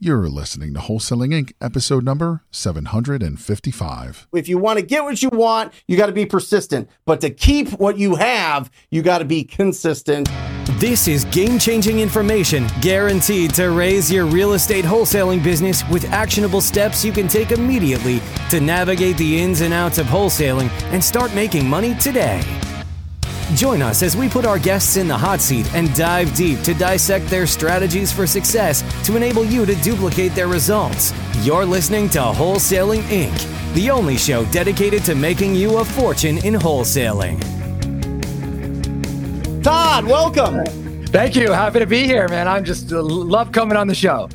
You're listening to Wholesaling Inc., episode number 755. If you want to get what you want, you got to be persistent. But to keep what you have, you got to be consistent. This is game changing information guaranteed to raise your real estate wholesaling business with actionable steps you can take immediately to navigate the ins and outs of wholesaling and start making money today. Join us as we put our guests in the hot seat and dive deep to dissect their strategies for success to enable you to duplicate their results. You're listening to Wholesaling Inc., the only show dedicated to making you a fortune in wholesaling. Todd, welcome. Thank you. Happy to be here, man. I'm just uh, love coming on the show.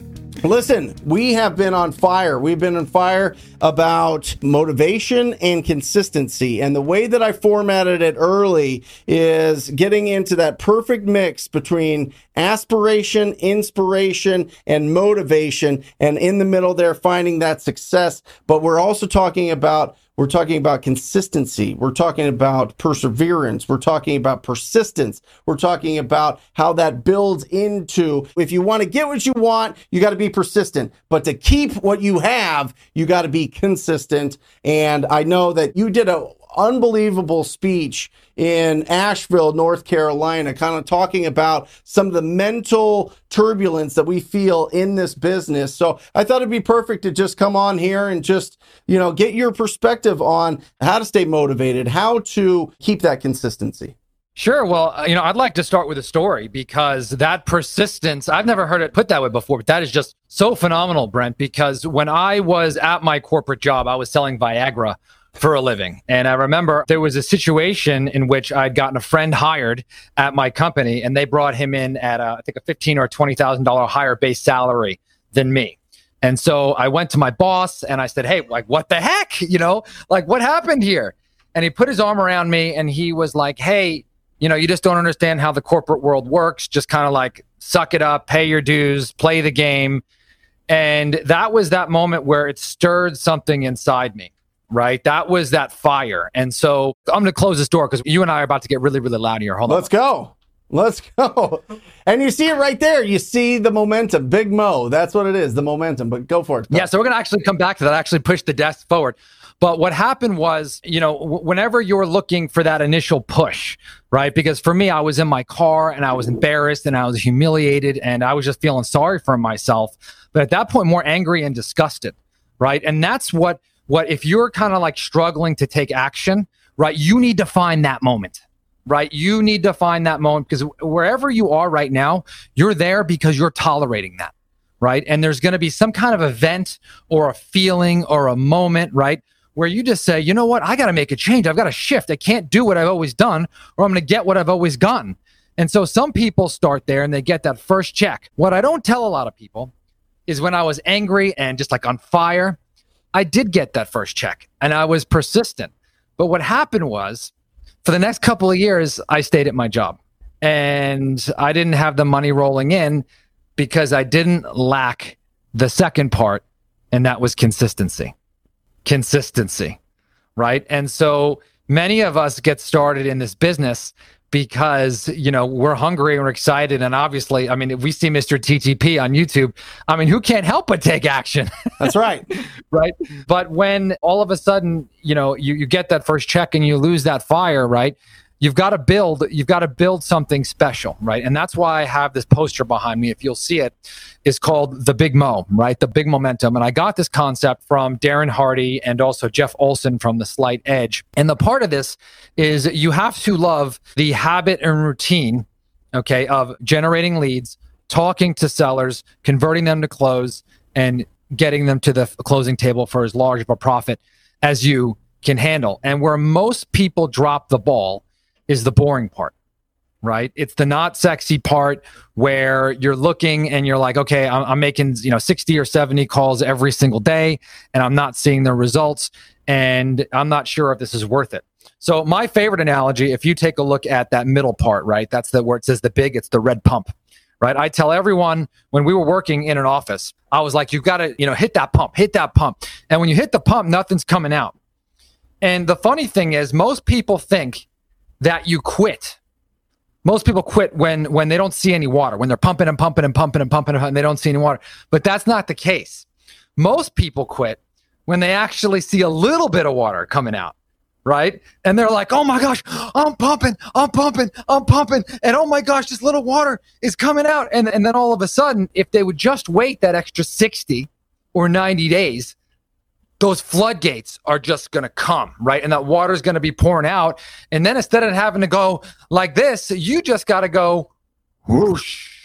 Listen, we have been on fire. We've been on fire about motivation and consistency. And the way that I formatted it early is getting into that perfect mix between aspiration, inspiration, and motivation. And in the middle there, finding that success. But we're also talking about we're talking about consistency. We're talking about perseverance. We're talking about persistence. We're talking about how that builds into if you want to get what you want, you got to be persistent. But to keep what you have, you got to be consistent. And I know that you did a unbelievable speech in Asheville, North Carolina, kind of talking about some of the mental turbulence that we feel in this business. So I thought it'd be perfect to just come on here and just, you know, get your perspective on how to stay motivated, how to keep that consistency. Sure. Well, uh, you know, I'd like to start with a story because that persistence, I've never heard it put that way before, but that is just so phenomenal, Brent. Because when I was at my corporate job, I was selling Viagra for a living. And I remember there was a situation in which I'd gotten a friend hired at my company and they brought him in at a, I think a fifteen or twenty thousand dollar higher base salary than me. And so I went to my boss and I said, Hey, like what the heck? You know, like what happened here? And he put his arm around me and he was like, Hey, you know, you just don't understand how the corporate world works. Just kind of like suck it up, pay your dues, play the game. And that was that moment where it stirred something inside me right? That was that fire. And so I'm going to close this door because you and I are about to get really, really loud here. Hold on. Let's on. go. Let's go. And you see it right there. You see the momentum. Big Mo. That's what it is, the momentum. But go for it. Yeah. So we're going to actually come back to that, actually push the desk forward. But what happened was, you know, w- whenever you're looking for that initial push, right? Because for me, I was in my car and I was embarrassed and I was humiliated and I was just feeling sorry for myself. But at that point, more angry and disgusted, right? And that's what what if you're kind of like struggling to take action, right? You need to find that moment, right? You need to find that moment because wherever you are right now, you're there because you're tolerating that, right? And there's going to be some kind of event or a feeling or a moment, right? Where you just say, you know what? I got to make a change. I've got to shift. I can't do what I've always done or I'm going to get what I've always gotten. And so some people start there and they get that first check. What I don't tell a lot of people is when I was angry and just like on fire, I did get that first check and I was persistent. But what happened was for the next couple of years, I stayed at my job and I didn't have the money rolling in because I didn't lack the second part, and that was consistency. Consistency, right? And so many of us get started in this business because you know we're hungry and we're excited. And obviously i mean if we see mr ttp on youtube i mean who can't help but take action? That's right. Right? But when all of a sudden you know you, you get that first check and you lose that fire right you've got to build you've got to build something special right? And that's why i have this poster behind me if you'll see it is called the big mo right? The big momentum. And i got this concept from darren hardy and also jeff olson from the slight edge. And the part of this is you have to love the habit and routine okay of generating leads talking to sellers converting them to close and getting them to the closing table for as large of a profit as you can handle. And where most people drop the ball is the boring part, right? It's the not sexy part where you're looking and you're like, okay, I'm, I'm, making, you know, 60 or 70 calls every single day and I'm not seeing the results and I'm not sure if this is worth it. So my favorite analogy, if you take a look at that middle part, right? That's the where it says the big, it's the red pump. Right. I tell everyone when we were working in an office, I was like, you've got to, you know, hit that pump, hit that pump. And when you hit the pump, nothing's coming out. And the funny thing is, most people think that you quit Most people quit when when they don't see any water, when they're pumping and pumping and pumping and pumping and they don't see any water. But that's not the case. Most people quit when they actually see a little bit of water coming out right? And they're like, oh my gosh, I'm pumping, I'm pumping, I'm pumping. And oh my gosh, this little water is coming out. And, and then all of a sudden, if they would just wait that extra 60 or 90 days, those floodgates are just going to come, right? And that water is going to be pouring out. And then instead of having to go like this, you just got to go whoosh,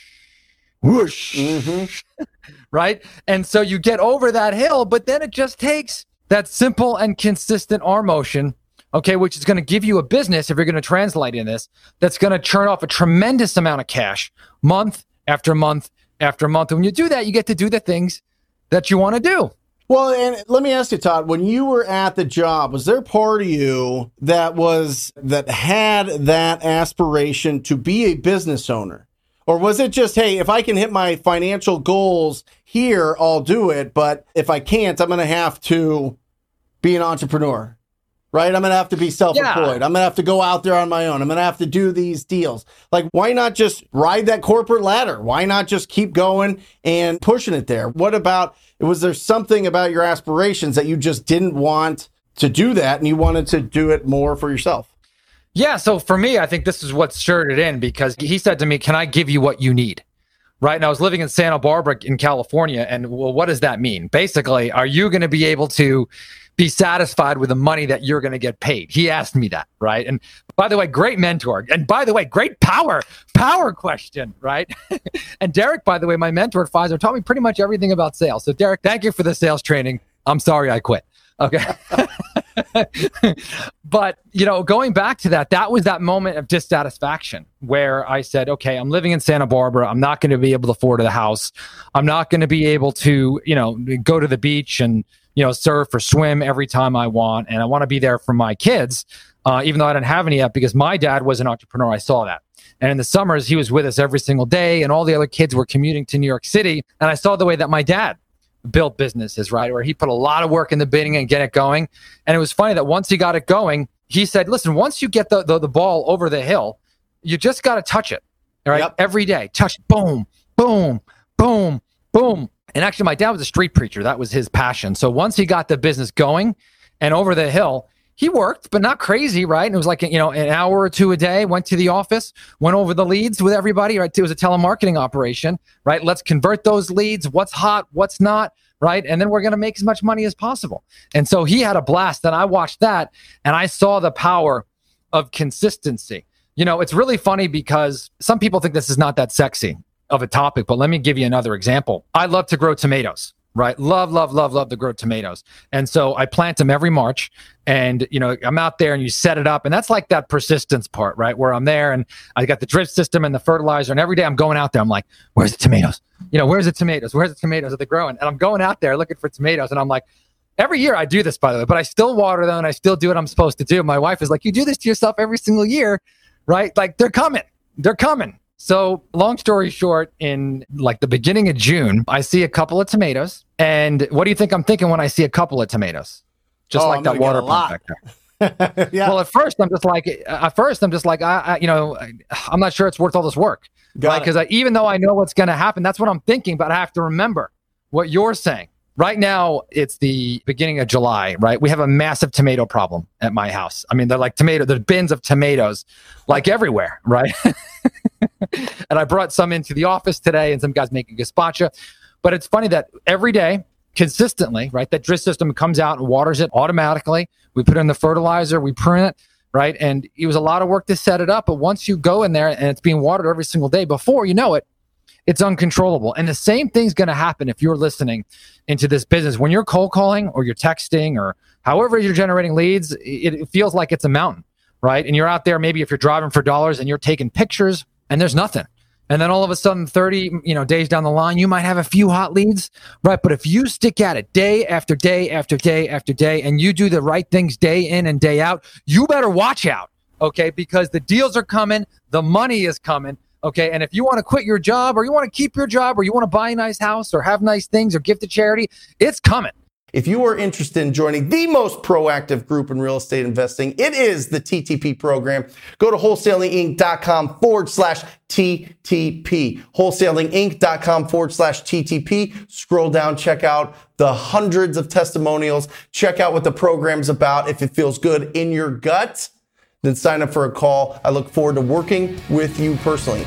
whoosh, mm-hmm. right? And so you get over that hill, but then it just takes that simple and consistent arm motion okay, which is going to give you a business, if you're going to translate in this, that's going to churn off a tremendous amount of cash month after month after month. And when you do that, you get to do the things that you want to do. Well, and let me ask you, Todd, when you were at the job, was there part of you that was that had that aspiration to be a business owner? Or was it just, hey, if I can hit my financial goals here, I'll do it. But if I can't, I'm going to have to be an entrepreneur right? I'm going to have to be self employed. Yeah. I'm going to have to go out there on my own. I'm going to have to do these deals. Like, why not just ride that corporate ladder? Why not just keep going and pushing it there? What about, was there something about your aspirations that you just didn't want to do that and you wanted to do it more for yourself? Yeah. So for me, I think this is what stirred it in because he said to me, Can I give you what you need? Right? And I was living in Santa Barbara in California. And well, what does that mean? Basically, are you going to be able to be satisfied with the money that you're going to get paid? He asked me that, right? And by the way, great mentor. And by the way, great power, power question, right? and Derek, by the way, my mentor at Pfizer taught me pretty much everything about sales. So Derek, thank you for the sales training. I'm sorry I quit. Okay. but, you know, going back to that, that was that moment of dissatisfaction where I said, okay, I'm living in Santa Barbara. I'm not going to be able to afford a house. I'm not going to be able to, you know, go to the beach and, you know, surf or swim every time I want. And I want to be there for my kids, uh, even though I didn't have any yet because my dad was an entrepreneur. I saw that. And in the summers, he was with us every single day, and all the other kids were commuting to New York City. And I saw the way that my dad built businesses, right? Where he put a lot of work in the bidding and get it going. And it was funny that once he got it going, he said, listen, once you get the, the, the ball over the hill, you just got to touch it, right? Yep. Every day, touch, boom, boom, boom, boom. And actually, my dad was a street preacher. That was his passion. So once he got the business going and over the hill, he worked, but not crazy, right? And it was like, you know, an hour or two a day, went to the office, went over the leads with everybody, right? It was a telemarketing operation, right? Let's convert those leads. What's hot? What's not? Right. And then we're going to make as much money as possible. And so he had a blast. And I watched that and I saw the power of consistency. You know, it's really funny because some people think this is not that sexy of a topic, but let me give you another example. I love to grow tomatoes, right? Love, love, love, love to grow tomatoes. And so I plant them every March and, you know, I'm out there and you set it up. And that's like that persistence part, right? Where I'm there and I got the drip system and the fertilizer. And every day I'm going out there, I'm like, where's the tomatoes? You know, where's the tomatoes? Where's the tomatoes? Are they growing? And I'm going out there looking for tomatoes. And I'm like, every year I do this, by the way, but I still water them and I still do what I'm supposed to do. My wife is like, you do this to yourself every single year, right? Like they're coming. They're coming. So, long story short, in like the beginning of June, I see a couple of tomatoes. And what do you think I'm thinking when I see a couple of tomatoes? Just oh, like I'm that water pump back there. yeah. Well, at first I'm just like, at first I'm just like, I, I you know, I'm not sure it's worth all this work, Because even though I know what's going to happen, that's what I'm thinking. But I have to remember what you're saying. Right now, it's the beginning of July, right? We have a massive tomato problem at my house. I mean, they're like tomato, there's bins of tomatoes like everywhere, right? and I brought some into the office today and some guys making gazpacho. But it's funny that every day, consistently, right, that drip system comes out and waters it automatically. We put in the fertilizer, we prune it, right? And it was a lot of work to set it up. But once you go in there and it's being watered every single day, before you know it, it's uncontrollable. And the same thing's going to happen if you're listening into this business. When you're cold calling or you're texting or however you're generating leads, it, it feels like it's a mountain, right? And you're out there, maybe if you're driving for dollars and you're taking pictures and there's nothing. And then all of a sudden, 30 you know days down the line, you might have a few hot leads, right? But if you stick at it day after day after day after day, and you do the right things day in and day out, you better watch out, okay? Because the deals are coming, the money is coming, Okay. And if you want to quit your job or you want to keep your job or you want to buy a nice house or have nice things or give to charity, it's coming. If you are interested in joining the most proactive group in real estate investing, it is the TTP program. Go to wholesalinginc.com forward slash TTP. Wholesalinginc.com forward slash TTP. Scroll down, check out the hundreds of testimonials. Check out what the program's about. If it feels good in your gut, then sign up for a call. I look forward to working with you personally.